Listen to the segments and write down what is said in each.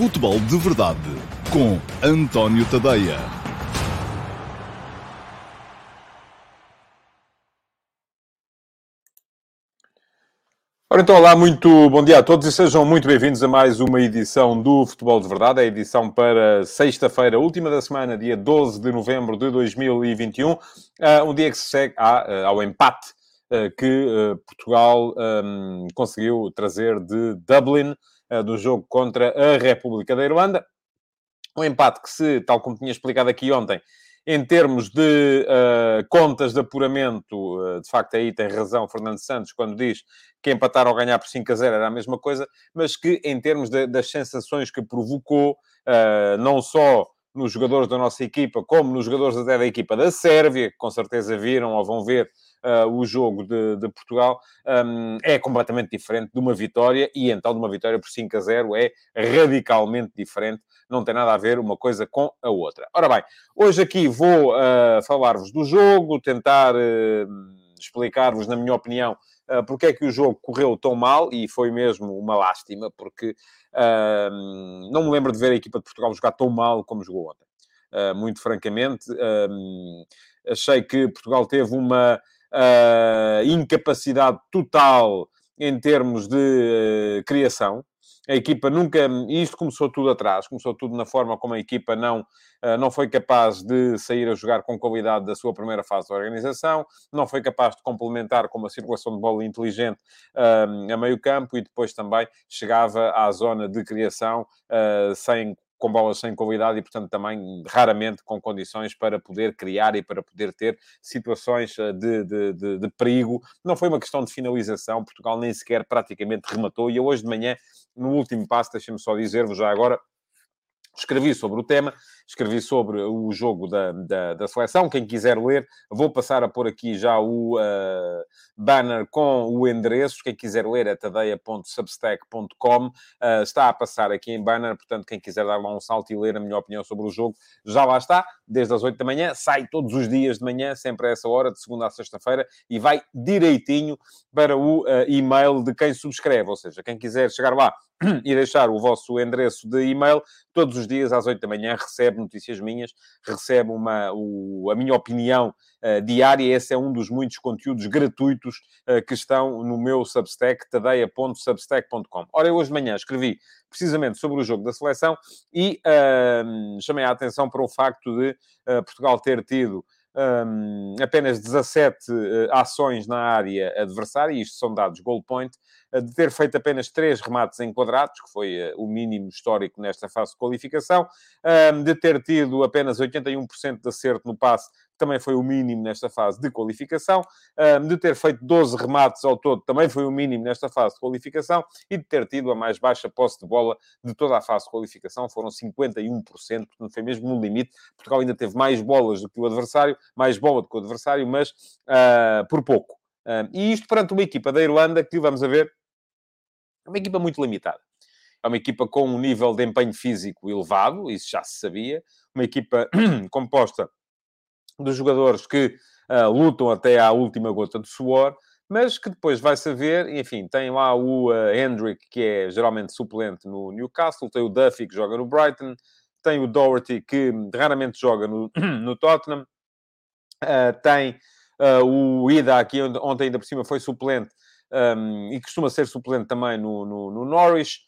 Futebol de Verdade com António Tadeia. Ora então, olá, muito bom dia a todos e sejam muito bem-vindos a mais uma edição do Futebol de Verdade, a edição para sexta-feira, última da semana, dia 12 de novembro de 2021, ah, um dia que se segue ah, ao empate ah, que Portugal um, conseguiu trazer de Dublin, do jogo contra a República da Irlanda. Um empate que se, tal como tinha explicado aqui ontem, em termos de uh, contas de apuramento, uh, de facto, aí tem razão Fernando Santos quando diz que empatar ou ganhar por 5 a 0 era a mesma coisa, mas que em termos de, das sensações que provocou, uh, não só nos jogadores da nossa equipa, como nos jogadores até da equipa da Sérvia, que com certeza viram ou vão ver uh, o jogo de, de Portugal, um, é completamente diferente de uma vitória, e então de uma vitória por 5 a 0 é radicalmente diferente, não tem nada a ver uma coisa com a outra. Ora bem, hoje aqui vou uh, falar-vos do jogo, tentar uh, explicar-vos, na minha opinião, uh, porque é que o jogo correu tão mal, e foi mesmo uma lástima, porque uh, não me lembro de ver a equipa de Portugal jogar tão mal como jogou ontem. Uh, muito francamente, achei que Portugal teve uma uh, incapacidade total em termos de uh, criação. A equipa nunca. Isto começou tudo atrás, começou tudo na forma como a equipa não, uh, não foi capaz de sair a jogar com qualidade da sua primeira fase de organização, não foi capaz de complementar com uma circulação de bola inteligente uh, a meio campo e depois também chegava à zona de criação sem com bolas sem qualidade e, portanto, também raramente com condições para poder criar e para poder ter situações eh, de, de, de, de perigo. Não foi uma questão de finalização, Portugal nem sequer praticamente rematou. E hoje de manhã, no último passo, deixem-me só dizer-vos já agora, escrevi sobre o tema, escrevi sobre o jogo da, da, da, seleção. Quem quiser ler, vou passar a pôr aqui já o uh, banner com o endereço. Quem quiser ler é tadeia.substack.com. Uh, está a passar aqui em banner, portanto, quem quiser dar lá um salto e ler a minha opinião sobre o jogo, já lá está. Desde as 8 da manhã, sai todos os dias de manhã, sempre a essa hora, de segunda a sexta-feira, e vai direitinho para o uh, e-mail de quem subscreve. Ou seja, quem quiser chegar lá e deixar o vosso endereço de e-mail, todos os dias às 8 da manhã recebe notícias minhas, recebe uma, o, a minha opinião uh, diária. Esse é um dos muitos conteúdos gratuitos uh, que estão no meu Substack, tadeia.substack.com. Ora, hoje de manhã escrevi precisamente sobre o jogo da seleção e uh, chamei a atenção para o facto de Portugal ter tido um, apenas 17 uh, ações na área adversária, isto são dados goal point, uh, de ter feito apenas 3 remates enquadrados, que foi uh, o mínimo histórico nesta fase de qualificação, de ter tido apenas 81% de acerto no passe, também foi o mínimo nesta fase de qualificação, de ter feito 12 remates ao todo, também foi o mínimo nesta fase de qualificação, e de ter tido a mais baixa posse de bola de toda a fase de qualificação, foram 51%, portanto foi mesmo no limite. Portugal ainda teve mais bolas do que o adversário, mais bola do que o adversário, mas uh, por pouco. Uh, e isto perante uma equipa da Irlanda que, vamos a ver, é uma equipa muito limitada. É uma equipa com um nível de empenho físico elevado, isso já se sabia. Uma equipa composta dos jogadores que uh, lutam até à última gota de suor, mas que depois vai saber, enfim, tem lá o uh, Hendrick, que é geralmente suplente no Newcastle, tem o Duffy, que joga no Brighton, tem o Doherty, que raramente joga no, no Tottenham, uh, tem uh, o Ida, que ontem ainda por cima foi suplente, um, e costuma ser suplente também no, no, no Norwich,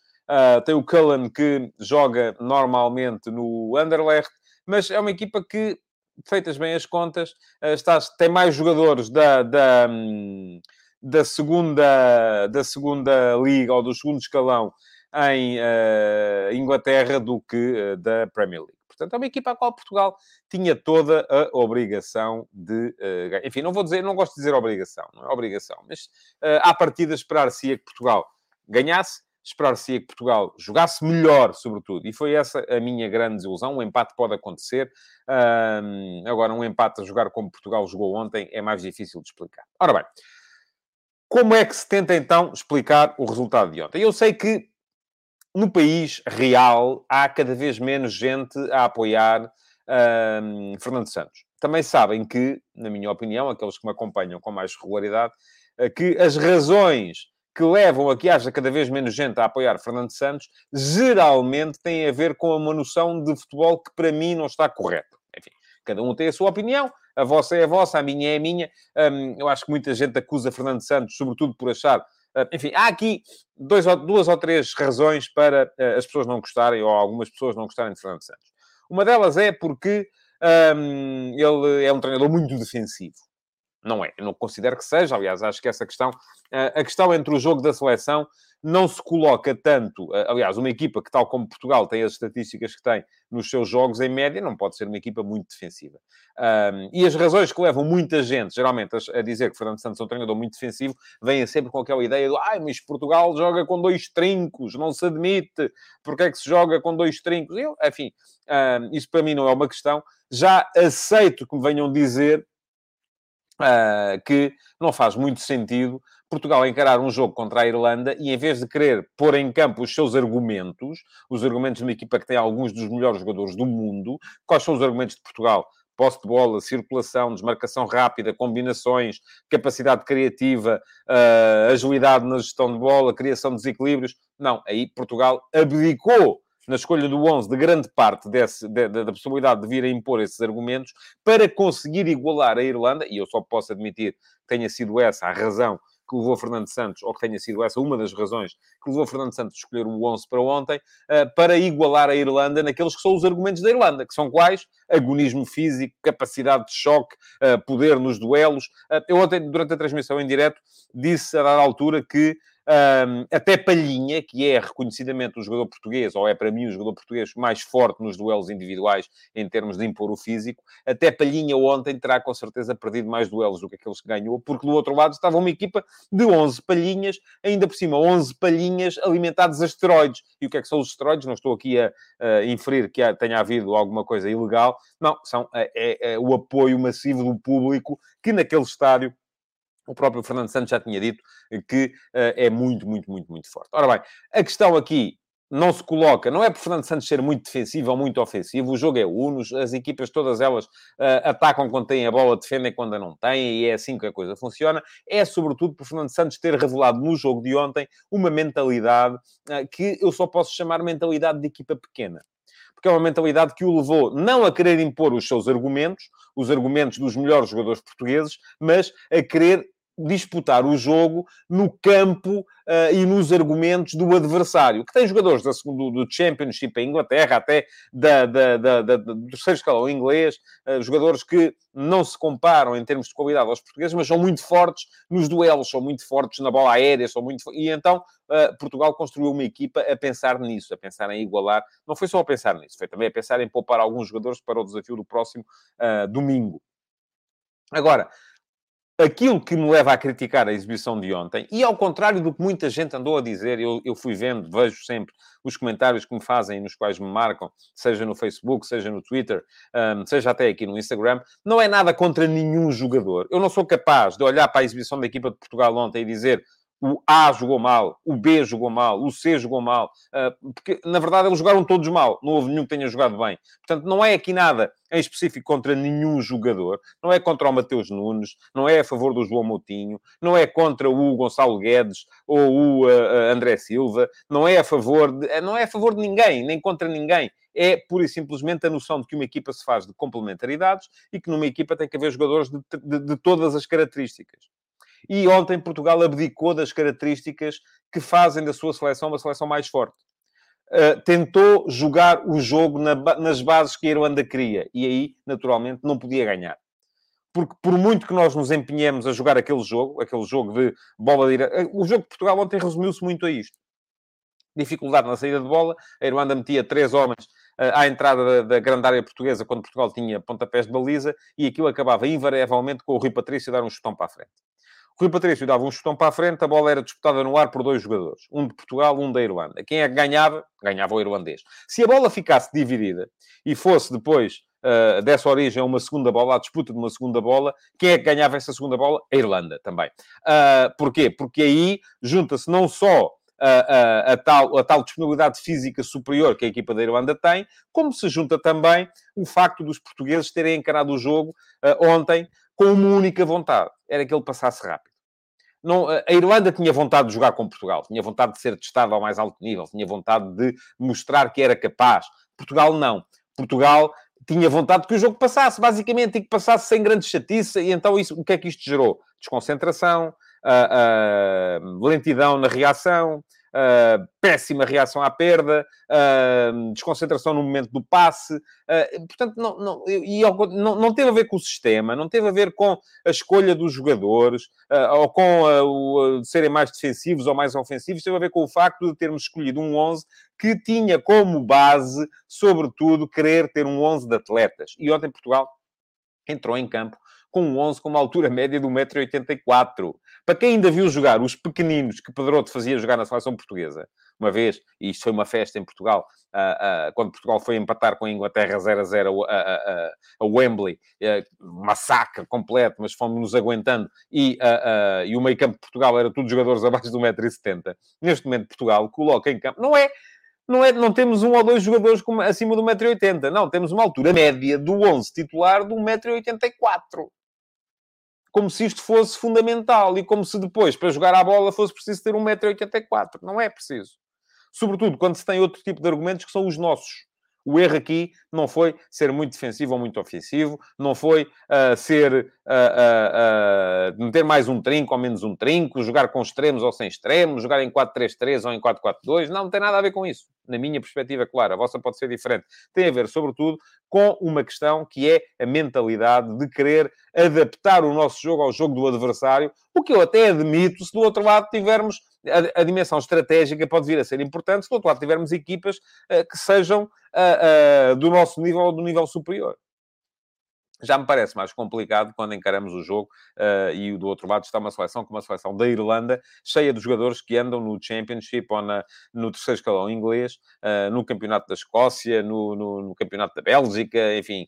tem o Cullen, que joga normalmente no Anderlecht, mas é uma equipa que feitas bem as contas, eh, estás, tem mais jogadores da, da, da, segunda, da segunda liga ou do segundo escalão em uh, Inglaterra do que uh, da Premier League. Portanto, é uma equipa a qual Portugal tinha toda a obrigação de uh, ganhar. Enfim, não vou dizer, não gosto de dizer obrigação, não é obrigação, mas uh, à partida esperar-se que Portugal ganhasse, esperar-se que Portugal jogasse melhor, sobretudo. E foi essa a minha grande desilusão. Um empate pode acontecer. Um, agora, um empate a jogar como Portugal jogou ontem é mais difícil de explicar. Ora bem, como é que se tenta então explicar o resultado de ontem? Eu sei que no país real há cada vez menos gente a apoiar um, Fernando Santos. Também sabem que, na minha opinião, aqueles que me acompanham com mais regularidade, eh, que as razões que levam a que haja cada vez menos gente a apoiar Fernando Santos, geralmente têm a ver com uma noção de futebol que para mim não está correta. Enfim, cada um tem a sua opinião, a vossa é a vossa, a minha é a minha. Um, eu acho que muita gente acusa Fernando Santos, sobretudo por achar. Uh, enfim, há aqui dois, duas ou três razões para uh, as pessoas não gostarem, ou algumas pessoas não gostarem de Fernando Santos. Uma delas é porque um, ele é um treinador muito defensivo. Não é, eu não considero que seja, aliás, acho que essa questão, a questão entre o jogo da seleção não se coloca tanto, aliás, uma equipa que, tal como Portugal, tem as estatísticas que tem nos seus jogos, em média, não pode ser uma equipa muito defensiva. E as razões que levam muita gente, geralmente, a, dizer que Fernando Santos é um treinador muito defensivo, vêm sempre com aquela ideia do ah, mas Portugal joga com dois trincos, não se admite, porque é que se joga com dois trincos? Eu, enfim, isso para mim não é uma questão. Já aceito que me venham dizer que não faz muito sentido Portugal encarar um jogo contra a Irlanda e, em vez de querer pôr em campo os seus argumentos, os argumentos de uma equipa que tem alguns dos melhores jogadores do mundo, quais são os argumentos de Portugal? Posse de bola, circulação, desmarcação rápida, combinações, capacidade criativa, uh, agilidade na gestão de bola, criação de desequilíbrios. Não, aí Portugal abdicou na escolha do 11 de grande parte desse, de, de, da possibilidade de vir a impor esses argumentos para conseguir igualar a Irlanda, e eu só posso admitir que tenha sido essa a razão que levou Fernando Santos, ou que tenha sido essa uma das razões que levou Fernando Santos a escolher o 11 para ontem, eh, para igualar a Irlanda naqueles que são os argumentos da Irlanda, que são quais? Agonismo físico, capacidade de choque, eh, poder nos duelos. Eh, eu ontem, durante a transmissão em direto, disse a dada altura que um, até Palhinha, que é reconhecidamente o jogador português, ou é para mim o jogador português mais forte nos duelos individuais em termos de impor o físico, até Palhinha ontem terá com certeza perdido mais duelos do que aqueles que ganhou, porque do outro lado estava uma equipa de 11 palhinhas, ainda por cima 11 palhinhas alimentados a esteroides. E o que é que são os esteroides? Não estou aqui a, a inferir que tenha havido alguma coisa ilegal, não, são é, é, é o apoio massivo do público que naquele estádio o próprio Fernando Santos já tinha dito que uh, é muito, muito, muito, muito forte. Ora bem, a questão aqui não se coloca, não é por Fernando Santos ser muito defensivo ou muito ofensivo, o jogo é unos, as equipas todas elas uh, atacam quando têm a bola, defendem quando a não têm, e é assim que a coisa funciona. É sobretudo por Fernando Santos ter revelado no jogo de ontem uma mentalidade uh, que eu só posso chamar mentalidade de equipa pequena porque é uma mentalidade que o levou não a querer impor os seus argumentos, os argumentos dos melhores jogadores portugueses, mas a querer disputar o jogo no campo uh, e nos argumentos do adversário, que tem jogadores da, do, do Championship em Inglaterra, até da, da, da, da do terceiro escalão inglês, uh, jogadores que não se comparam em termos de qualidade aos portugueses, mas são muito fortes nos duelos, são muito fortes na bola aérea, são muito... E então uh, Portugal construiu uma equipa a pensar nisso, a pensar em igualar. Não foi só a pensar nisso, foi também a pensar em poupar alguns jogadores para o desafio do próximo domingo. Agora, aquilo que me leva a criticar a exibição de ontem, e ao contrário do que muita gente andou a dizer, eu, eu fui vendo, vejo sempre os comentários que me fazem, nos quais me marcam, seja no Facebook, seja no Twitter, um, seja até aqui no Instagram, não é nada contra nenhum jogador. Eu não sou capaz de olhar para a exibição da equipa de Portugal ontem e dizer o A jogou mal, o B jogou mal, o C jogou mal, ah, porque na verdade eles jogaram todos mal, não houve nenhum que tenha jogado bem. Portanto, não é aqui nada em específico contra nenhum jogador, não é contra o Mateus Nunes, não é a favor do João Moutinho, não é contra o Gonçalo Guedes ou o uh, André Silva, não é a favor de, não é a favor de ninguém, nem contra ninguém. É pura e simplesmente a noção de que uma equipa se faz de complementaridades e que numa equipa tem que haver jogadores de, de, de todas as características. E ontem Portugal abdicou das características que fazem da sua seleção uma seleção mais forte. Uh, tentou jogar o jogo na, nas bases que a Irlanda queria. E aí, naturalmente, não podia ganhar. Porque por muito que nós nos empenhemos a jogar aquele jogo, aquele jogo de bola direta... Eh, o jogo de Portugal ontem resumiu-se muito a isto. Dificuldade na saída de bola. A Irlanda metia três homens uh, à entrada da, da grande área portuguesa quando Portugal tinha pontapés de baliza e aquilo acabava invariavelmente com o Rui Patrício dar um chutão para a frente. Rui Patrício dava um chutão para a frente, a bola era disputada no ar por dois jogadores, um de Portugal, um da Irlanda. Quem é que ganhava? Ganhava o irlandês. Se a bola ficasse dividida e fosse depois uh, dessa origem uma segunda bola, a disputa de uma segunda bola, quem é que ganhava essa segunda bola? A Irlanda também. Uh, porquê? Porque aí junta-se não só a, a, a, tal, a tal disponibilidade física superior que a equipa da Irlanda tem, como se junta também o facto dos portugueses terem encarado o jogo uh, ontem com uma única vontade, era que ele passasse rápido. não, a Irlanda tinha vontade de jogar com Portugal, tinha vontade de ser testada ao mais alto nível, tinha vontade de mostrar que era capaz. Portugal não. Portugal tinha vontade que o jogo passasse, basicamente, e que passasse sem grande chatice. E então, isso, o que é que isto gerou? Desconcentração, uh, uh, lentidão na reação, uh, péssima reação à perda, uh, desconcentração no momento do passe. Uh, portanto, não, não, e, não, não teve a ver com o sistema, não teve a ver com a escolha dos jogadores, ou com o, serem mais defensivos ou mais ofensivos, teve a ver com o facto de termos escolhido um 11 que tinha como base, sobretudo, querer ter um 11 de atletas. E ontem Portugal entrou em campo com um 11 com uma altura média de 1,84m. Para quem ainda viu jogar os pequeninos que Pedroto fazia jogar na seleção portuguesa, uma vez, e isto foi uma festa em Portugal, uh, uh, quando Portugal foi empatar com a Inglaterra 0 a 0 a, a Wembley, uh, massacre completo, mas fomos-nos aguentando, e, e o meio campo de Portugal era tudo jogadores abaixo de 1,70m. Neste momento, Portugal coloca em campo, não é não, é, não temos um ou dois jogadores acima de 1,80m. Não, temos uma altura média do 11 titular de 1,84m como se isto fosse fundamental e como se depois, para jogar a bola, fosse preciso ter 1,84m. Não é preciso. Sobretudo quando se tem outro tipo de argumentos que são os nossos. O erro aqui não foi ser muito defensivo ou muito ofensivo, não foi uh, ser uh, uh, meter mais um trinco ou menos um trinco, jogar com extremos ou sem extremos, jogar em 4-3-3 ou em 4-4-2. Não, não tem nada a ver com isso. Na minha perspectiva, claro, a vossa pode ser diferente. Tem a ver, sobretudo, com uma questão que é a mentalidade de querer adaptar o nosso jogo ao jogo do adversário, o que eu até admito se do outro lado tivermos a, a, dimensão estratégica pode vir a ser importante se do outro lado tivermos equipas uh, que sejam uh, uh, do nosso nível ou do nível superior já me parece mais complicado quando encaramos o jogo uh, e do outro lado está uma seleção como a seleção da Irlanda, cheia de jogadores que andam no Championship ou na, no terceiro escalão inglês, uh, no Campeonato da Escócia, no, no, no Campeonato da Bélgica, enfim.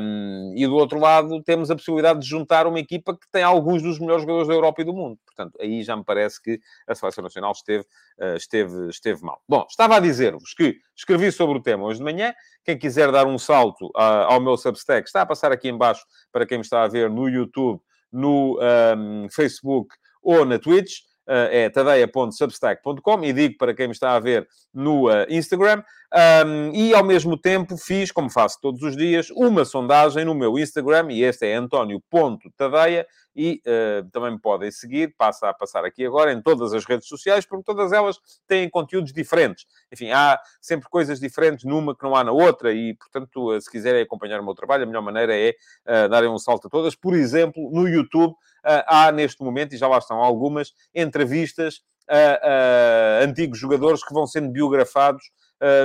Um, e do outro lado temos a possibilidade de juntar uma equipa que tem alguns dos melhores jogadores da Europa e do mundo. Portanto, aí já me parece que a seleção nacional esteve, uh, esteve, esteve mal. Bom, estava a dizer-vos que escrevi sobre o tema hoje de manhã. Quem quiser dar um salto ao meu Substack, está a passar aqui embaixo para quem me está a ver no YouTube, no um, Facebook ou na Twitch. Uh, é tadeia.substack.com e digo para quem me está a ver no uh, Instagram. Um, e ao mesmo tempo fiz, como faço todos os dias, uma sondagem no meu Instagram e este é António.tadeia e uh, também me podem seguir, passa a passar aqui agora, em todas as redes sociais, porque todas elas têm conteúdos diferentes. Enfim, há sempre coisas diferentes numa que não há na outra e, portanto, se quiserem acompanhar o meu trabalho, a melhor maneira é uh, darem um salto a todas. Por exemplo, no YouTube uh, há neste momento, e já lá estão algumas, entrevistas a, antigos jogadores que vão sendo biografados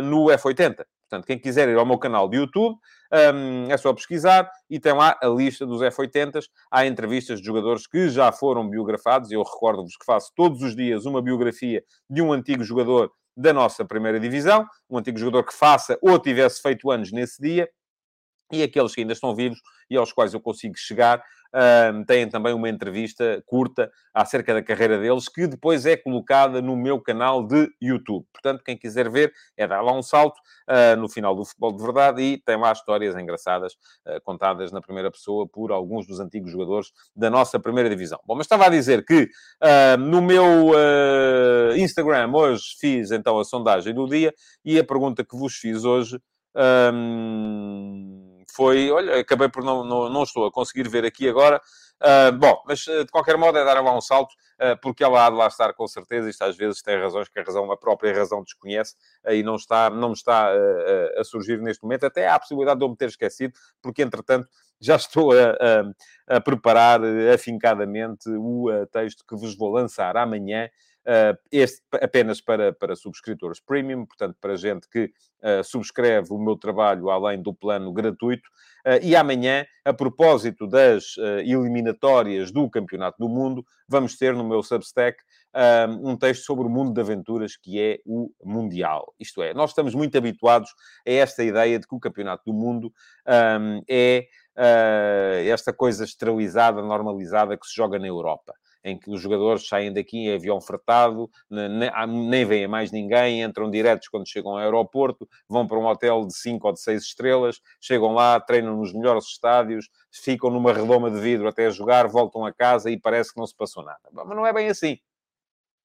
no F80. Portanto, quem quiser ir ao meu canal de YouTube, um, é só pesquisar e tem lá a lista dos F80s. Há entrevistas de jogadores que já foram biografados. Eu recordo-vos que faço todos os dias uma biografia de um antigo jogador da nossa primeira divisão, um antigo jogador que faça ou tivesse feito anos nesse dia, e aqueles que ainda estão vivos e aos quais eu consigo chegar Uh, têm também uma entrevista curta acerca da carreira deles, que depois é colocada no meu canal de YouTube. Portanto, quem quiser ver, é dar lá um salto uh, no final do Futebol de Verdade e tem lá histórias engraçadas uh, contadas na primeira pessoa por alguns dos antigos jogadores da nossa primeira divisão. Bom, mas estava a dizer que no meu Instagram hoje fiz então a sondagem do dia e a pergunta que vos fiz hoje. Foi, olha, acabei por não, não, não estou a conseguir ver aqui agora. Uh, bom, mas uh, de qualquer modo é dar lá um salto, uh, porque ela há de lá estar com certeza. Isto às vezes tem razões que a razão, a própria razão desconhece e não, está, não está a surgir neste momento. Até há a possibilidade de eu me ter esquecido, porque entretanto já estou a, a, a preparar afincadamente o texto que vos vou lançar amanhã Uh, este apenas para, para subscritores premium, portanto, para gente que uh, subscreve o meu trabalho além do plano gratuito. Uh, e amanhã, a propósito das eliminatórias do Campeonato do Mundo, vamos ter no meu Substack um texto sobre o mundo de aventuras que é o Mundial. Isto é, nós estamos muito habituados a esta ideia de que o Campeonato do Mundo um, é esta coisa esterilizada, normalizada que se joga na Europa em que os jogadores saem daqui em avião fretado, nem, nem mais ninguém, entram diretos quando chegam ao aeroporto, vão para um hotel de 5 ou de 6 estrelas, chegam lá, treinam nos melhores estádios, ficam numa redoma de vidro até jogar, voltam a casa e parece que não se passou nada. Mas não é bem assim.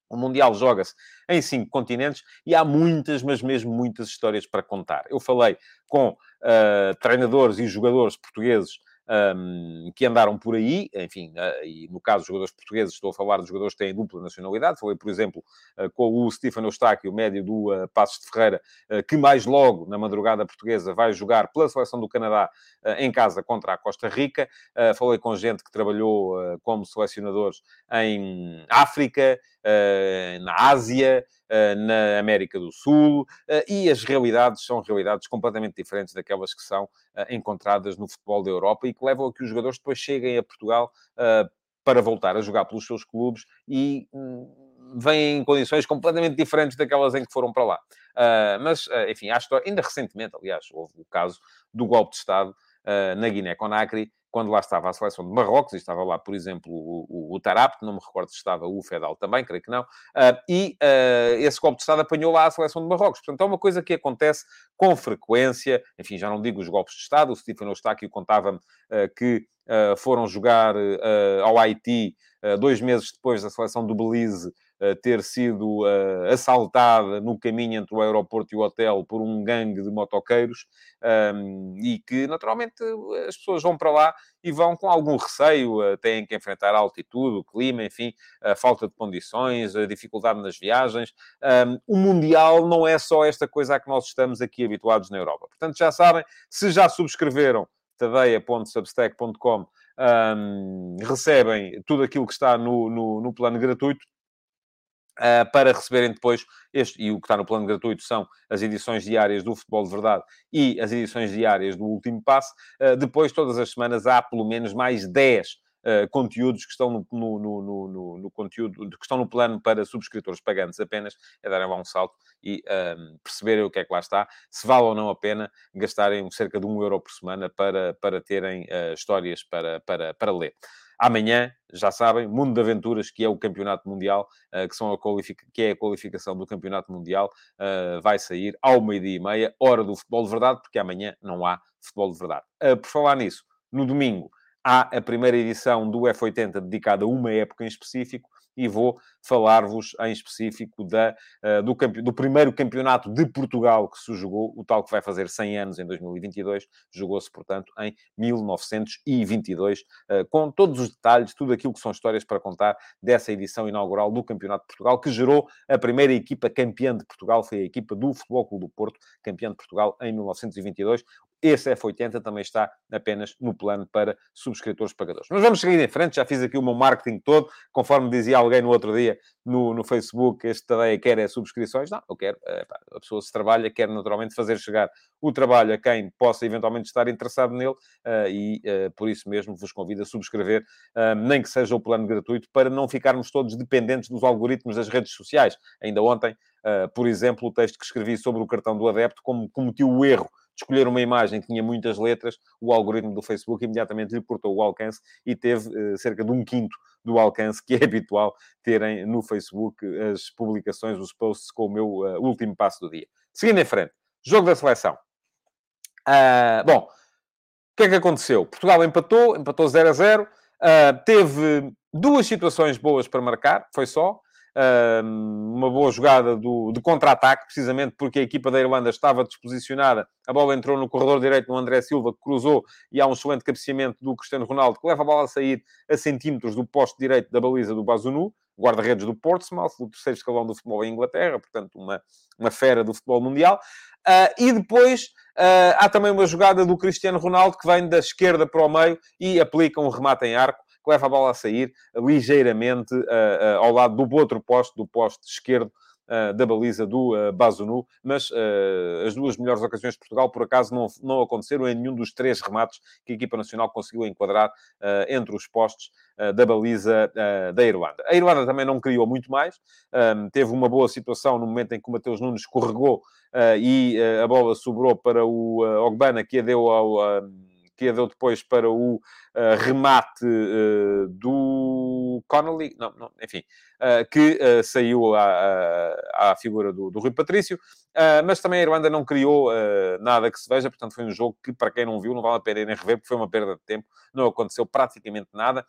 O Mundial joga-se em cinco continentes e há muitas, mas mesmo muitas histórias para contar. Eu falei com uh, treinadores e jogadores portugueses um, que andaram por aí, enfim, uh, e no caso dos jogadores portugueses, estou a falar de jogadores que têm dupla nacionalidade. Falei, por exemplo, uh, com o Stefano Eustáquio, médio do uh, Passos de Ferreira, que mais logo, na madrugada portuguesa, vai jogar pela seleção do Canadá em casa contra a Costa Rica. falei com gente que trabalhou como selecionadores em África, na Ásia, na América do Sul, e as realidades são realidades completamente diferentes daquelas que são encontradas no futebol da Europa e que levam a que os jogadores depois cheguem a Portugal para voltar a jogar pelos seus clubes e hum, vêm em condições completamente diferentes daquelas em que foram para lá. mas, enfim, acho que ainda recentemente, aliás, houve o caso do golpe de Estado na Guiné-Conakry, quando lá estava a seleção de Marrocos, e estava lá, por exemplo, o, o, o não me recordo se estava o Fedal também, creio que não, uh, e uh, esse golpe de Estado apanhou lá a seleção de Marrocos. Portanto, é uma coisa que acontece com frequência, enfim, já não digo os golpes de Estado, o Stephen Eustáquio contava-me uh, que foram jogar ao Haiti dois meses depois da seleção do Belize ter sido assaltada no caminho entre o aeroporto e o hotel por um gangue de motoqueiros um, e que, naturalmente, as pessoas vão para lá e vão com algum receio, têm que enfrentar a altitude, o clima, enfim, a falta de condições, a dificuldade nas viagens. Um, o Mundial não é só esta coisa a que nós estamos aqui habituados na Europa. Portanto, já sabem, se já subscreveram tadeia.substack.com um, recebem tudo aquilo que está no, no, no plano gratuito Uh, para receberem depois este, e o que está no plano gratuito são as edições diárias do Futebol de Verdade e as edições diárias do Último Passo. Uh, depois, todas as semanas, há pelo menos mais 10 uh, ah, conteúdos que estão no, no, no, no, no conteúdo, que estão no plano para subscritores pagantes apenas, é darem lá um salto e um, perceberem o que é que lá está, se vale ou não a pena gastarem cerca de um euro por semana para, para terem histórias para, para, para ler. Amanhã, já sabem, Mundo de Aventuras, que é o Campeonato Mundial, uh, que, são a que é a qualificação do Campeonato Mundial, uh, vai sair ao meio-dia e meia, hora do futebol de verdade, porque amanhã não há futebol de verdade. Uh, por falar nisso, no domingo há a primeira edição do F80 dedicada a uma época em específico, e vou falar-vos em específico da, uh, do, do, primeiro campeonato de Portugal que se jogou, o tal que vai fazer 100 anos em 2022, jogou-se, portanto, em 1922, uh, eh, com todos os detalhes, tudo aquilo que são histórias para contar dessa edição inaugural do Campeonato de Portugal, que gerou a primeira equipa campeã de Portugal, foi a equipa do Futebol Clube do Porto, campeã de Portugal em 1922. Esse F80 também está apenas no plano para subscritores pagadores. Mas vamos seguir em frente, já fiz aqui o meu marketing todo, conforme dizia alguém no outro dia no, no Facebook, este Tadeia quer é subscrições. Não, eu quero, epá, a pessoa se trabalha, quer naturalmente fazer chegar o trabalho a quem possa eventualmente estar interessado nele uh, e uh, por isso mesmo vos convido a subscrever, uh, nem que seja o plano gratuito, para não ficarmos todos dependentes dos algoritmos das redes sociais. Ainda ontem, por exemplo, o texto que escrevi sobre o cartão do adepto, como cometiu o erro escolher uma imagem que tinha muitas letras, o algoritmo do Facebook imediatamente lhe cortou o alcance e teve uh, cerca de um quinto do alcance que é habitual terem no Facebook as publicações, os posts com o meu uh, último passo do dia. Seguindo em frente, jogo da seleção. Uh, bom, o que é que aconteceu? Portugal empatou, empatou 0 a 0. teve duas situações boas para marcar, foi só uma boa jogada do, de contra-ataque, precisamente porque a equipa da Irlanda estava disposicionada. A bola entrou no corredor direito no André Silva, que cruzou, e há um excelente cabeceamento do Cristiano Ronaldo, que leva a bola a sair a centímetros do poste direito da baliza do Bazunu, guarda-redes do Portsmouth, do terceiro escalão do futebol em Inglaterra, portanto, uma, uma fera do futebol mundial. Uh, e depois uh, há também uma jogada do Cristiano Ronaldo que vem da esquerda para o meio e aplica um remate em arco que leva a bola a sair ligeiramente uh, uh, ao lado do outro poste, do poste esquerdo Uh, da baliza do uh, Bazunu, mas as duas melhores ocasiões de Portugal, por acaso, não, não aconteceram em nenhum dos três remates que a equipa nacional conseguiu enquadrar entre os postes da baliza da Irlanda. A Irlanda também não criou muito mais, teve uma boa situação no momento em que o Mateus Nunes escorregou e a bola sobrou para o Ogbana, que a deu ao que a deu depois para o uh, remate uh, do Connolly, não, não enfim, uh, que saiu à, à figura do, do Rui Patrício, mas também a Irlanda não criou nada que se veja, portanto foi um jogo que, para quem não viu, não vale a pena ir nem rever, porque foi uma perda de tempo, não aconteceu praticamente nada.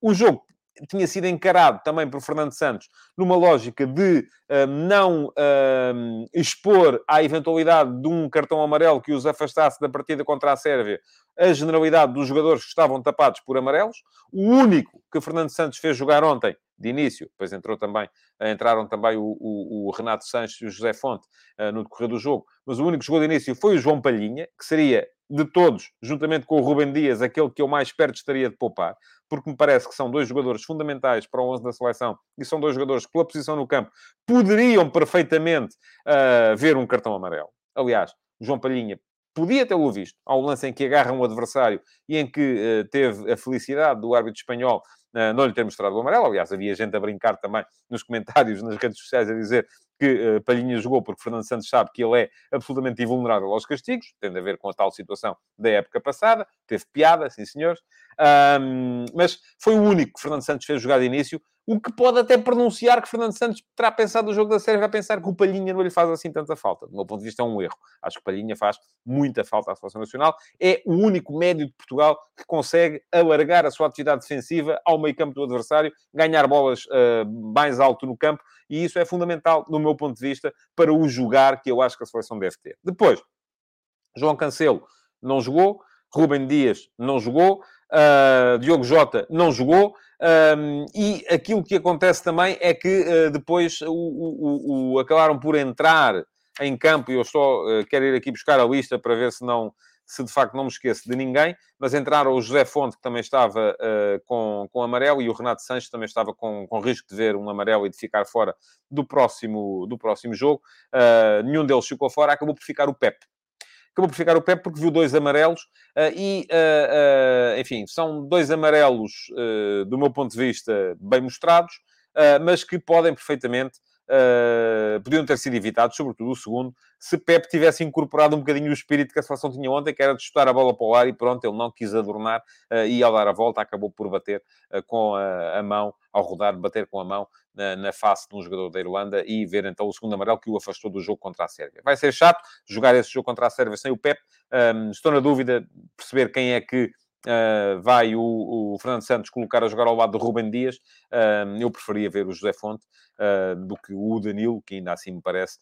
o jogo tinha sido encarado também por Fernando Santos numa lógica de uh, não uh, expor à eventualidade de um cartão amarelo que os afastasse da partida contra a Sérvia a generalidade dos jogadores que estavam tapados por amarelos. O único que Fernando Santos fez jogar ontem, de início, depois entrou também, entraram também o, o, o Renato Sanches e o José Fonte uh, no decorrer do jogo, mas o único que jogou de início foi o João Palhinha, que seria de todos, juntamente com o Rubem Dias, aquele que eu mais perto estaria de poupar porque me parece que são dois jogadores fundamentais para o 11 da seleção e são dois jogadores que, pela posição no campo, poderiam perfeitamente uh, ver um cartão amarelo. Aliás, João Palhinha podia tê-lo visto ao lance em que agarra um adversário e em que uh, teve a felicidade do árbitro espanhol uh, não lhe ter mostrado o amarelo. Aliás, havia gente a brincar também nos comentários, nas redes sociais, a dizer que uh, Palhinha jogou porque Fernando Santos sabe que ele é absolutamente invulnerável aos castigos, tem a ver com a tal situação da época passada. Teve piada, sim senhores. Um, mas foi o único que Fernando Santos fez jogar de início, o que pode até pronunciar que Fernando Santos terá pensado no jogo da série, vai pensar que o Palhinha não lhe faz assim tanta falta. Do meu ponto de vista, é um erro. Acho que o Palhinha faz muita falta à Seleção Nacional. É o único médio de Portugal que consegue alargar a sua atividade defensiva ao meio campo do adversário, ganhar bolas uh, mais alto no campo, e isso é fundamental, no meu ponto de vista, para o jogar que eu acho que a seleção deve ter. Depois, João Cancelo não jogou, Rubem Dias não jogou, uh, Diogo Jota não jogou, um, e aquilo que acontece também é que uh, depois o, o, o, acabaram por entrar em campo, e eu só uh, quero ir aqui buscar a lista para ver se não se de facto não me esqueço de ninguém, mas entraram o José Fonte, que também estava uh, com, com amarelo, e o Renato Sanches também estava com, com risco de ver um amarelo e de ficar fora do próximo, do próximo jogo. Uh, nenhum deles ficou fora, acabou por ficar o Pep acabou por ficar o Pep porque viu dois amarelos uh, e, uh, enfim, são dois amarelos, do meu ponto de vista, bem mostrados, mas que podem perfeitamente uh, podiam ter sido evitados, sobretudo o segundo, se Pep tivesse incorporado um bocadinho o espírito que a seleção tinha ontem, que era de chutar a bola para o ar e pronto, ele não quis adornar uh, e ao dar a volta acabou por bater uh, com a, a, mão, ao rodar, bater com a mão na, na, face de um jogador da Irlanda e ver então o segundo amarelo que o afastou do jogo contra a Sérvia. Vai ser chato jogar esse jogo contra a Sérvia sem o Pep. Um, estou na dúvida de perceber quem é que Uh, vai o, o, Fernando Santos colocar a jogar ao lado do Rubem Dias. Uh, eu preferia ver o José Fonte uh, do que o Danilo, que ainda assim me parece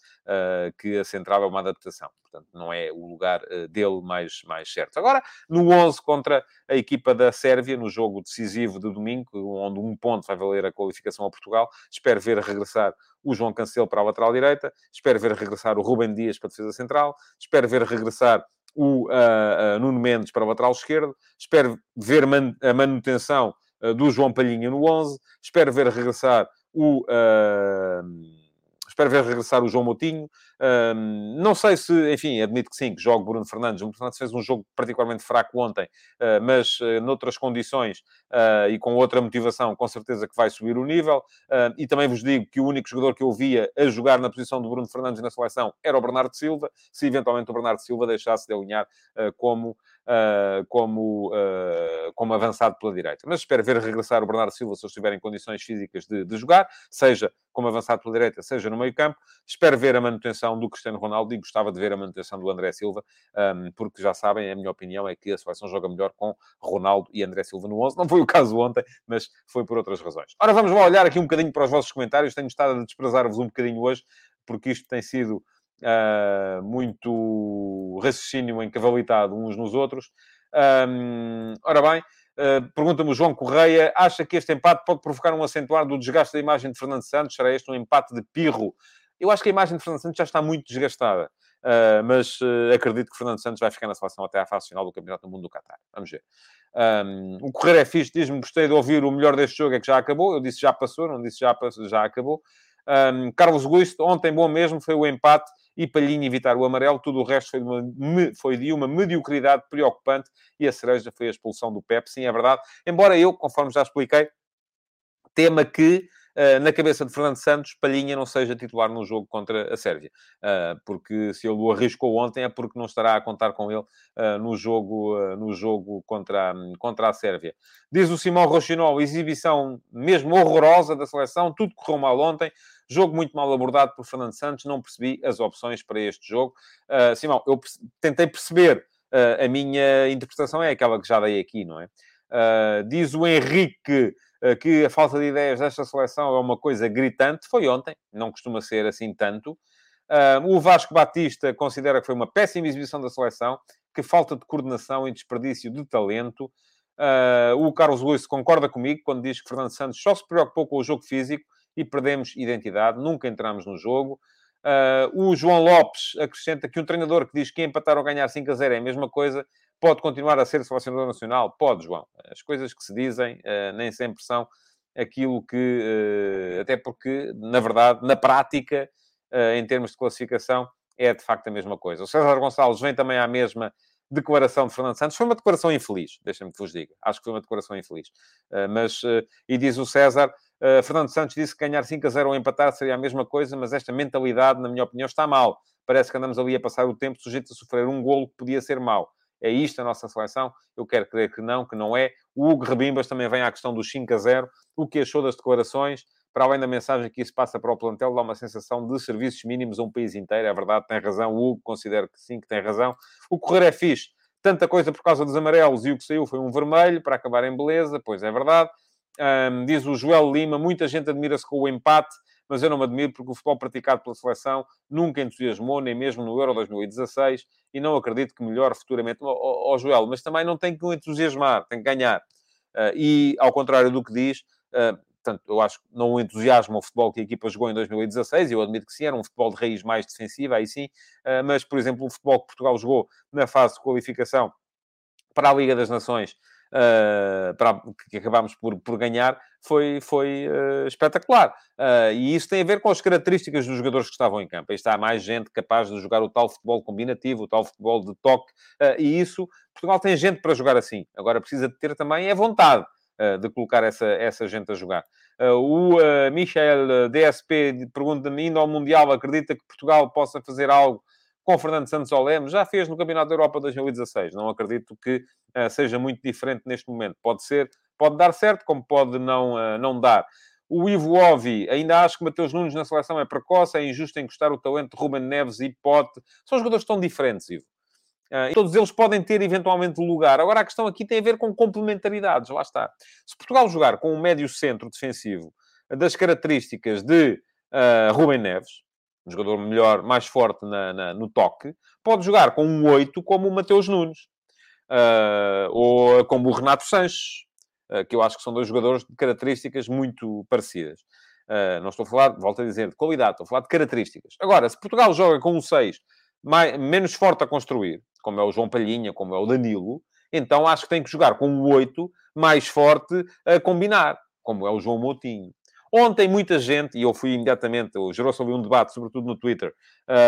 que a central é uma adaptação. Portanto, não é o lugar dele mais, mais certo. Agora, no 11 contra a equipa da Sérvia, no jogo decisivo de domingo, onde um ponto vai valer a qualificação a Portugal, espero ver regressar o João Cancelo para a lateral direita, espero ver regressar o Rubem Dias para a defesa central, espero ver regressar o uh, uh, Nuno Mendes para o lateral esquerdo. Espero ver man a manutenção uh, do João Palhinha no 11. Espero ver regressar o espero ver regressar o João Moutinho. Um, não sei se, enfim, admito que sim, que jogue Bruno Fernandes. Bruno Fernandes fez um jogo particularmente fraco ontem, uh, mas uh, noutras condições uh, e com outra motivação, com certeza que vai subir o nível. e também vos digo que o único jogador que eu via a jogar na posição do Bruno Fernandes na seleção era o Bernardo Silva. Se eventualmente o Bernardo Silva deixasse de alinhar como como, como avançado pela direita. Mas espero ver regressar o Bernardo Silva se ele estiver em condições físicas de, de jogar, seja como avançado pela direita, seja no meio campo. Espero ver a manutenção do Cristiano Ronaldo e gostava de ver a manutenção do André Silva, um, porque já sabem, a minha opinião é que a seleção joga melhor com Ronaldo e André Silva no 11. Não foi o caso ontem, mas foi por outras razões. Ora, vamos lá olhar aqui um bocadinho para os vossos comentários. Tenho estado a desprezar-vos um bocadinho hoje, porque isto tem sido uh, muito raciocínio encavalitado uns nos outros. Um, ora bem, uh, pergunta-me o João Correia, acha que este empate pode provocar um acentuar do desgaste da imagem de Fernando Santos? Será este um empate de pirro? Eu acho que a imagem de Fernando Santos já está muito desgastada. Uh, mas uh, acredito que Fernando Santos vai ficar na seleção até à fase final do Campeonato do Mundo do Qatar. Vamos ver. Um, o Correio é fixe, diz-me, gostei de ouvir o melhor deste jogo, é que já acabou. Eu disse já passou, não disse já, passou, já acabou. Um, Carlos Guisto, ontem bom mesmo, foi o empate e Palhinha evitar o amarelo. Tudo o resto foi de, uma, foi de uma mediocridade preocupante e a cereja foi a expulsão do Pep. Sim, é verdade. Embora eu, conforme já expliquei, tema que na cabeça de Fernando Santos, Palhinha não seja titular no jogo contra a Sérvia. Uh, porque se ele o arriscou ontem é porque não estará a contar com ele uh, no jogo, no jogo contra, contra a Sérvia. Diz o Simão Rochinol, exibição mesmo horrorosa da seleção, tudo correu mal ontem. Jogo muito mal abordado por Fernando Santos, não percebi as opções para este jogo. Simão, eu tentei perceber, a minha interpretação é aquela que já dei aqui, não é? diz o Henrique que a falta de ideias desta seleção é uma coisa gritante. Foi ontem, não costuma ser assim tanto. o Vasco Batista considera que foi uma péssima exibição da seleção, que falta de coordenação e desperdício de talento. Uh, o Carlos Luiz concorda comigo quando diz que Fernando Santos só se preocupou com o jogo físico e perdemos identidade, nunca entramos no jogo. O João Lopes acrescenta que um treinador que diz que empatar ou ganhar 5 a 0 é a mesma coisa, Pode continuar a ser selecionador nacional? Pode, João. As coisas que se dizem uh, nem sempre são aquilo que... Uh, até porque, na verdade, na prática, uh, em termos de classificação, é de facto a mesma coisa. O César Gonçalves vem também à mesma declaração de Fernando Santos. Foi uma declaração infeliz, deixem-me que vos diga. Acho que foi uma declaração infeliz. mas, e diz o César, Fernando Santos disse que ganhar 5 a 0 ou empatar seria a mesma coisa, mas esta mentalidade, na minha opinião, está mal. Parece que andamos ali a passar o tempo sujeito a sofrer um golo que podia ser mau. É isto a nossa seleção? Eu quero crer que não, que não é. O Hugo Rebimbas também vem à questão dos 5 a 0. O que achou das declarações? Para além da mensagem que isso passa para o plantel, dá uma sensação de serviços mínimos a um país inteiro. É verdade, tem razão. O Hugo considera que sim, que tem razão. O correr é fixe. Tanta coisa por causa dos amarelos e o que saiu foi um vermelho, para acabar em beleza. Pois é verdade. Um, diz o Joel Lima, muita gente admira-se com o empate mas eu não me admiro porque o futebol praticado pela seleção nunca entusiasmou, nem mesmo no Euro 2016, e não acredito que melhore futuramente. Oh, Joel, mas também não tem que entusiasmar, tem que ganhar. Uh, e, ao contrário do que diz, uh, portanto, eu acho que não entusiasma o futebol que a equipa jogou em 2016, eu admito que sim, era um futebol de raiz mais defensiva, aí sim, uh, mas, por exemplo, o futebol que Portugal jogou na fase de qualificação para a Liga das Nações, uh, para, que acabámos por, por ganhar, foi, foi uh, espetacular. Uh, e isso tem a ver com as características dos jogadores que estavam em campo. Aí está mais gente capaz de jogar o tal futebol combinativo, o tal futebol de toque, e isso, Portugal tem gente para jogar assim. Agora precisa de ter também a vontade de colocar essa, essa gente a jogar. o Michel DSP pergunta-me, indo ao Mundial, acredita que Portugal possa fazer algo com Fernando Santos ao Leme, já fez no Campeonato da Europa 2016. Não acredito que uh, seja muito diferente neste momento. Pode ser, pode dar certo, como pode não, uh, não dar. O Ivo Ovi, ainda acho que Mateus Nunes na seleção é precoce, é injusto encostar o talento de Ruben Neves e Pote. São jogadores tão diferentes, Ivo. Uh, todos eles podem ter eventualmente lugar. Agora, a questão aqui tem a ver com complementaridades. Lá está. Se Portugal jogar com um médio centro defensivo das características de uh, Ruben Neves, um jogador melhor, mais forte na, na, no toque, pode jogar com um 8 como o Mateus Nunes. Uh, ou como o Renato Sanches, uh, que eu acho que são dois jogadores de características muito parecidas. Uh, não estou a falar, volto a dizer, de qualidade, estou a falar de características. Agora, se Portugal joga com um 6 mais, menos forte a construir, como é o João Palhinha, como é o Danilo, então acho que tem que jogar com um 8 mais forte a combinar, como é o João Moutinho. Ontem, muita gente, e eu fui imediatamente, gerou-se ali um debate, sobretudo no Twitter,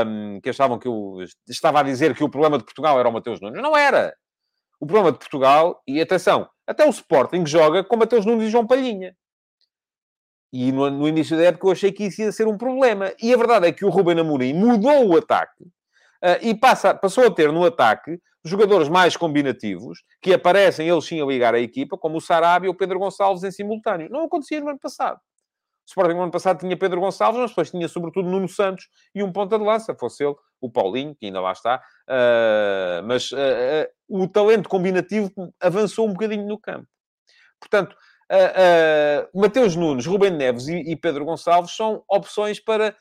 um, que achavam que eu estava a dizer que o problema de Portugal era o Mateus Nunes. Não era! O problema de Portugal, e atenção, até o Sporting joga com Mateus Nunes e João Palhinha. E no, no, início da época eu achei que isso ia ser um problema. E a verdade é que o Ruben Amorim mudou o ataque uh, e passa, passou a ter no ataque jogadores mais combinativos que aparecem, eles sim, a ligar a equipa, como o Sarabia e o Pedro Gonçalves em simultâneo. Não acontecia no ano passado. Sporting no ano passado tinha Pedro Gonçalves, mas depois tinha sobretudo Nuno Santos e um ponta de lança, fosse ele, o Paulinho, que ainda lá está. Uh, mas uh, uh, o talento combinativo avançou um bocadinho no campo. Portanto, Mateus Nunes, Rubem Neves e, e, Pedro Gonçalves são opções para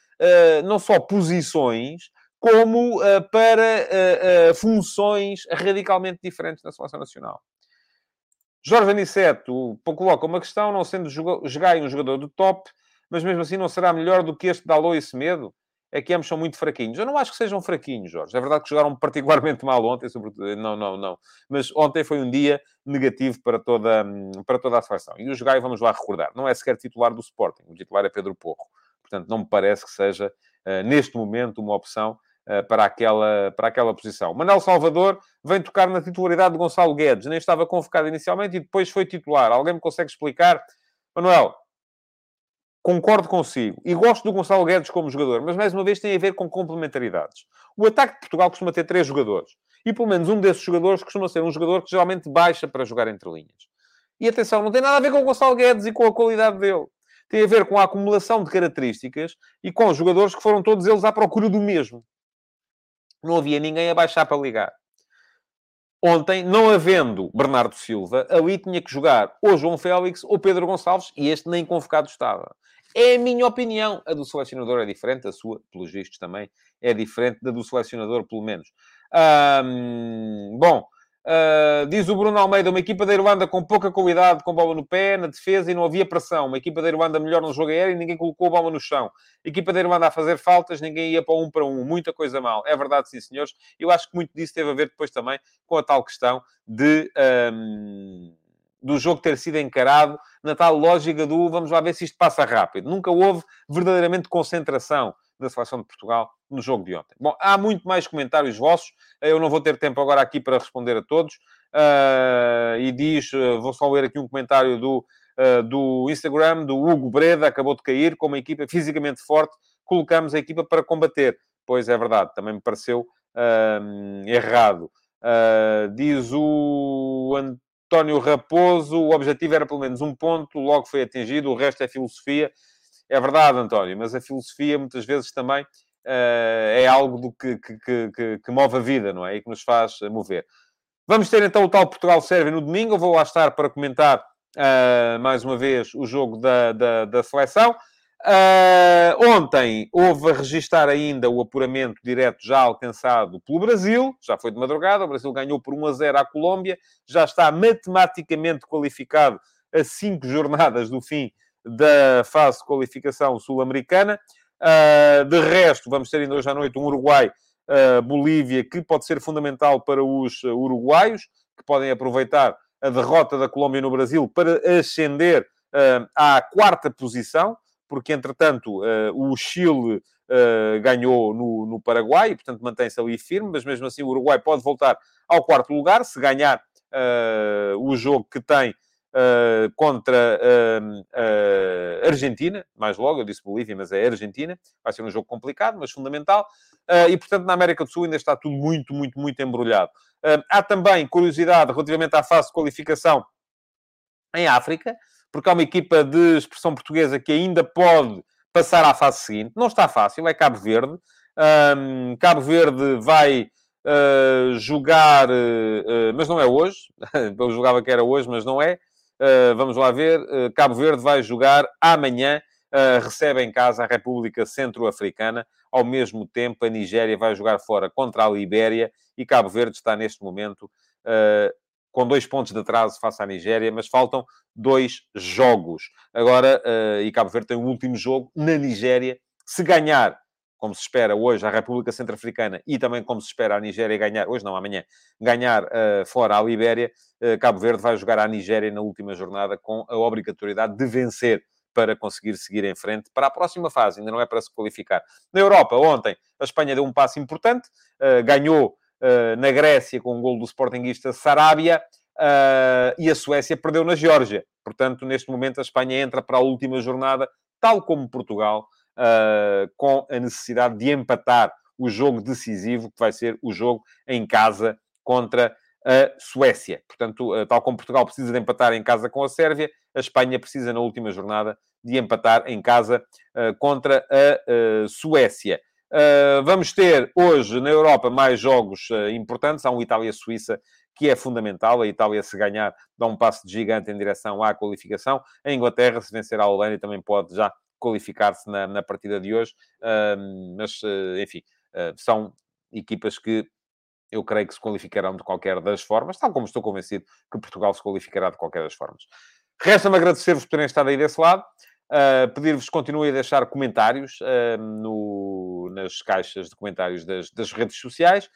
não só posições, como para funções radicalmente diferentes na seleção nacional. Jorge Aniceto coloca uma questão, não sendo Jogai um jogador do top, mas mesmo assim não será melhor do que este Dalot e Semedo? É que ambos são muito fraquinhos. Eu não acho que sejam fraquinhos, Jorge. É verdade que jogaram particularmente mal ontem, sobretudo. Não, não, não. Mas ontem foi um dia negativo para toda, para toda a seleção. E o Jogai, vamos lá recordar, não é sequer titular do Sporting. O titular é Pedro Porro. Portanto, não me parece que seja, uh, neste momento, uma opção para, aquela, para aquela posição. Manuel Salvador vem tocar na titularidade de Gonçalo Guedes. Nem estava convocado inicialmente e depois foi titular. Alguém me consegue explicar? Manuel, concordo consigo e gosto do Gonçalo Guedes como jogador, mas mais uma vez tem a ver com complementaridades. O ataque de Portugal costuma ter três jogadores e pelo menos um desses jogadores costuma ser um jogador que geralmente baixa para jogar entre linhas. E atenção, não tem nada a ver com o Gonçalo Guedes e com a qualidade dele. Tem a ver com a acumulação de características e com jogadores que foram todos eles à procura do mesmo. Não havia ninguém a baixar para ligar. Ontem, não havendo Bernardo Silva, ali tinha que jogar ou João Félix ou Pedro Gonçalves, e este nem convocado estava. É a minha opinião. A do selecionador é diferente, a sua, pelos vistos, também é diferente da do selecionador, pelo menos. bom, Uh, diz o Bruno Almeida, uma equipa da Irlanda com pouca qualidade, com bola no pé, na defesa e não havia pressão. Uma equipa da Irlanda melhor no jogo aéreo e ninguém colocou a bola no chão. Equipa da Irlanda a fazer faltas, ninguém ia para um para um. Muita coisa mal. É verdade, sim, senhores. Eu acho que muito disso teve a ver depois também com a tal questão de... Um, do jogo ter sido encarado na tal lógica do vamos lá ver se isto passa rápido. Nunca houve verdadeiramente concentração da seleção de Portugal no jogo de ontem. Bom, há muito mais comentários vossos. Eu não vou ter tempo agora aqui para responder a todos. Uh, e diz, uh, vou só ler aqui um comentário do, uh, do Instagram, do Hugo Breda, acabou de cair, com uma equipa fisicamente forte, colocamos a equipa para combater. Pois é verdade, também me pareceu errado. diz o António Raposo, o objetivo era pelo menos um ponto, logo foi atingido, o resto é filosofia. É verdade, António, mas a filosofia muitas vezes também uh, é algo do que, que, que, que, move a vida, não é? E que nos faz mover. Vamos ter então o tal Portugal-Sérvia no domingo. Eu vou lá estar para comentar uh, mais uma vez o jogo da, da, da seleção. Uh, ontem houve a registar ainda o apuramento direto já alcançado pelo Brasil, já foi de madrugada, o Brasil ganhou por 1 a 0 à Colômbia, já está matematicamente qualificado a cinco jornadas do fim da fase de qualificação sul-americana. Uh, de resto, vamos ter ainda hoje à noite um Uruguai-Bolívia, uh, que pode ser fundamental para os uh, uruguaios, que podem aproveitar a derrota da Colômbia no Brasil para ascender à quarta posição, porque, entretanto, o Chile ganhou no Paraguai, e, portanto, mantém-se ali firme, mas mesmo assim o Uruguai pode voltar ao quarto lugar, se ganhar o jogo que tem uh, contra uh, uh, Argentina, mais logo, eu disse Bolívia, mas é Argentina, vai ser um jogo complicado, mas fundamental, e portanto na América do Sul ainda está tudo muito, muito, muito embrulhado. há também curiosidade relativamente à fase de qualificação em África, porque há uma equipa de expressão portuguesa que ainda pode passar à fase seguinte. Não está fácil, é Cabo Verde. Um, Cabo Verde vai uh, jogar, uh, mas não é hoje. Eu julgava que era hoje, mas não é. Uh, vamos lá ver. Uh, Cabo Verde vai jogar amanhã. Uh, recebe em casa a República Centro-Africana. Ao mesmo tempo, a Nigéria vai jogar fora contra a Libéria e Cabo Verde está neste momento com dois pontos de atraso face à Nigéria, mas faltam dois jogos. Agora, e Cabo Verde tem o último jogo na Nigéria. Se ganhar, como se espera hoje, a República Centro-Africana e também como se espera a Nigéria ganhar, hoje não, amanhã, ganhar uh, fora a Libéria, uh, Cabo Verde vai jogar à Nigéria na última jornada com a obrigatoriedade de vencer para conseguir seguir em frente para a próxima fase, ainda não é para se qualificar. Na Europa, ontem, a Espanha deu um passo importante, uh, ganhou na Grécia com um gol do Sportingista Sarabia, e a Suécia perdeu na Geórgia. Portanto, neste momento, a Espanha entra para a última jornada, tal como Portugal, uh, com a necessidade de empatar o jogo decisivo, que vai ser o jogo em casa contra a Suécia. Portanto, uh, tal como Portugal precisa de empatar em casa com a Sérvia, a Espanha precisa, na última jornada, de empatar em casa uh, contra a Suécia. Vamos ter hoje na Europa mais jogos importantes. Há um Itália-Suíça que é fundamental. A Itália, se ganhar, dá um passo de gigante em direção à qualificação. A Inglaterra, se vencer a Holanda, também pode já qualificar-se na, na, partida de hoje. Mas, uh, enfim, uh, são equipas que eu creio que se qualificarão de qualquer das formas, tal como estou convencido que Portugal se qualificará de qualquer das formas. Resta-me agradecer-vos por terem estado aí desse lado. Uh, Pedir-vos que continuem a deixar comentários uh, no, nas caixas de comentários das, das redes sociais,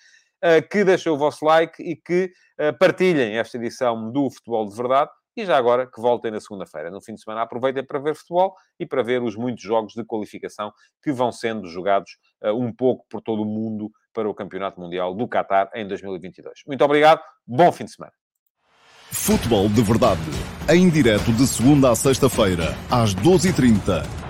uh, que deixem o vosso like e que partilhem esta edição do Futebol de Verdade e já agora que voltem na segunda-feira. No fim de semana aproveitem para ver futebol e para ver os muitos jogos de qualificação que vão sendo jogados uh, um pouco por todo o mundo para o Campeonato Mundial do Qatar em 2022. Muito obrigado, bom fim de semana. Futebol de Verdade, em direto de segunda a sexta-feira, às 12h30